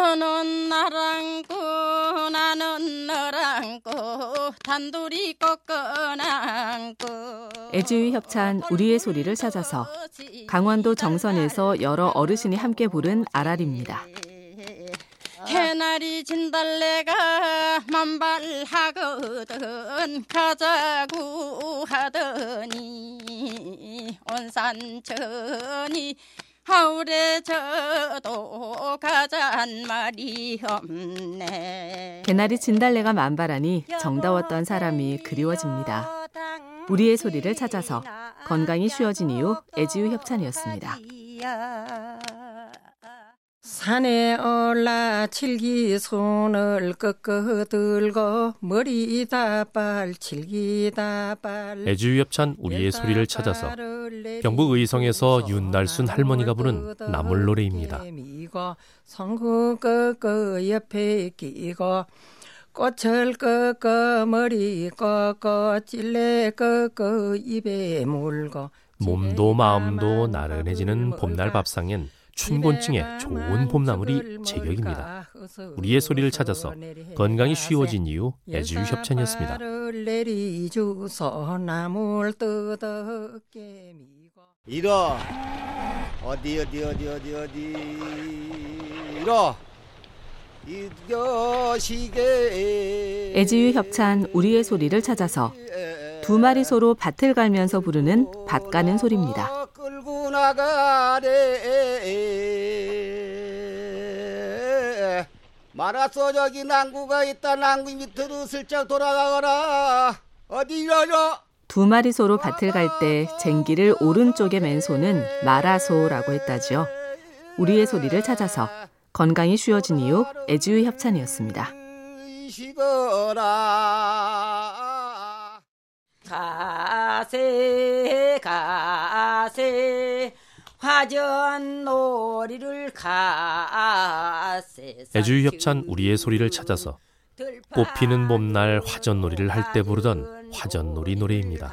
너는 나랑 고 나는 너랑 고 단둘이 꺾어난 고 애지유 협찬 우리의 소리를 찾아서 강원도 정선에서 여러 어르신이 함께 부른 아랄입니다. 개나리 진달래가 만발하거든 가자고 하더니 온산천이 하울에 저도 가잔 말이 없네 개나리 진달래가 만발하니 정다웠던 사람이 그리워집니다. 우리의 소리를 찾아서 건강이 쉬워진 이후 애지유 협찬이었습니다. 산에 올라 칠기 손을 꺾어 들고 머리 다발 칠기 다발 애주협찬 우리의 소리를 찾아서 경북 의성에서 윤날순 할머니가 부른 나물 노래입니다. 성구 꺾어 옆에 끼고 꽃을 꺾어 머리 꺾어 찔레 꺾어 입에 물고 몸도 마음도 나른해지는 봄날 밥상엔 춘곤증에 좋은 봄나물이 제격입니다. 우리의 소리를 찾아서 건강이 쉬워진 이유 애주유 협찬이었습니다. 이러 어디 어디 어디 어디 어디 이러 이겨시게 애지유 협찬 우리의 소리를 찾아서 두 마리 소로 밭을 갈면서 부르는 밭 가는 소리입니다. 나가래 말았어 저기 난구가 있다. 난구 밑으로 슬쩍 돌아가거라. 어디 이러려 두 마리 소로 밭을 갈 때 쟁기를 오른쪽에 맨 소는 마라소라고 했다지요. 우리의 소리를 찾아서 건강이 쉬워진 이후 애주의 협찬이었습니다. 가세 가세 화전 놀이를 가세 애주의 협찬 우리의 소리를 찾아서 꽃피는 봄날 화전놀이를 할 때 부르던 화전놀이 노래입니다.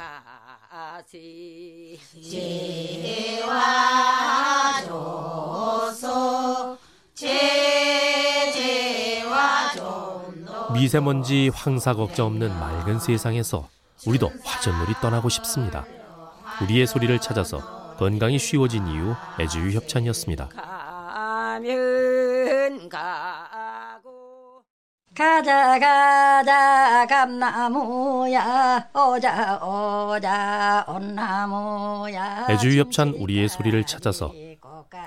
미세먼지 황사 걱정 없는 맑은 세상에서 우리도 화전놀이 떠나고 싶습니다. 우리의 소리를 찾아서 건강이 쉬워진 이유 애주유 협찬이었습니다. 가면 가고 가자 가자 감나무야 오자 오자 온나무야 애주유 협찬 우리의 소리를 찾아서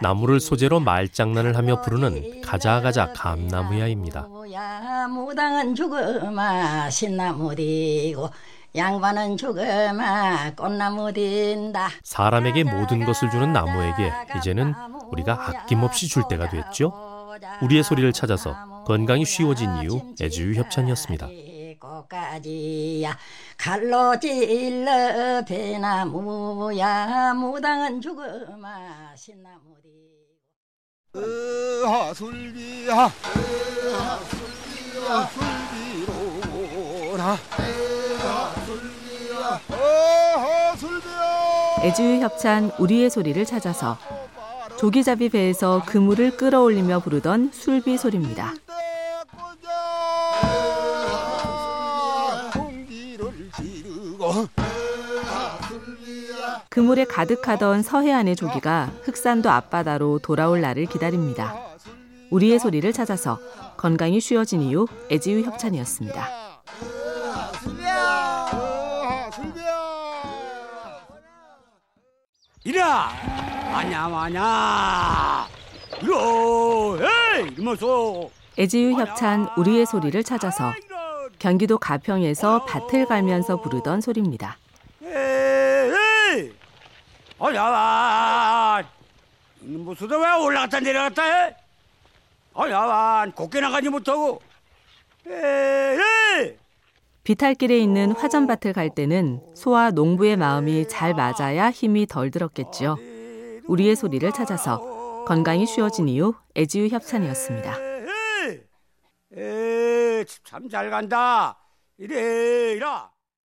나무를 소재로 말장난을 하며 부르는 가자가자 감나무야입니다. 무당은 죽으마 신나무디고 양반은 죽으마 꽃나무 딘다. 사람에게 모든 것을 주는 나무에게 이제는 우리가 아낌없이 줄 때가 됐죠. 우리의 소리를 찾아서 건강이 쉬워진 이유 애주유 협찬이었습니다. 꽃가지야 칼로 찔러 배나무야 무당은 죽으마 신나무디 으하 술비야 으하 술비야 술비로라 애주유 협찬 우리의 소리를 찾아서 조기잡이 배에서 그물을 끌어올리며 부르던 술비 소리입니다. 그물에 가득하던 서해안의 조기가 흑산도 앞바다로 돌아올 날을 기다립니다. 우리의 소리를 찾아서 건강이 쉬워진 이유 애지유 협찬이었습니다. 이라! 아냐 마냐! 이러 에이 이모소 애지유 협찬 우리의 소리를 찾아서 경기도 가평에서 밭을 갈면서 부르던 소리입니다. 에이 어야완 무슨 왜 올라갔다 내려갔다 해? 어야완 곱게 나가지 못하고. 에이 비탈길에 있는 화전밭을 갈 때는 소와 농부의 마음이 잘 맞아야 힘이 덜 들었겠지요. 우리의 소리를 찾아서 건강이 쉬워진 이유 애지유 협찬이었습니다. 참잘 간다. 이래 이라.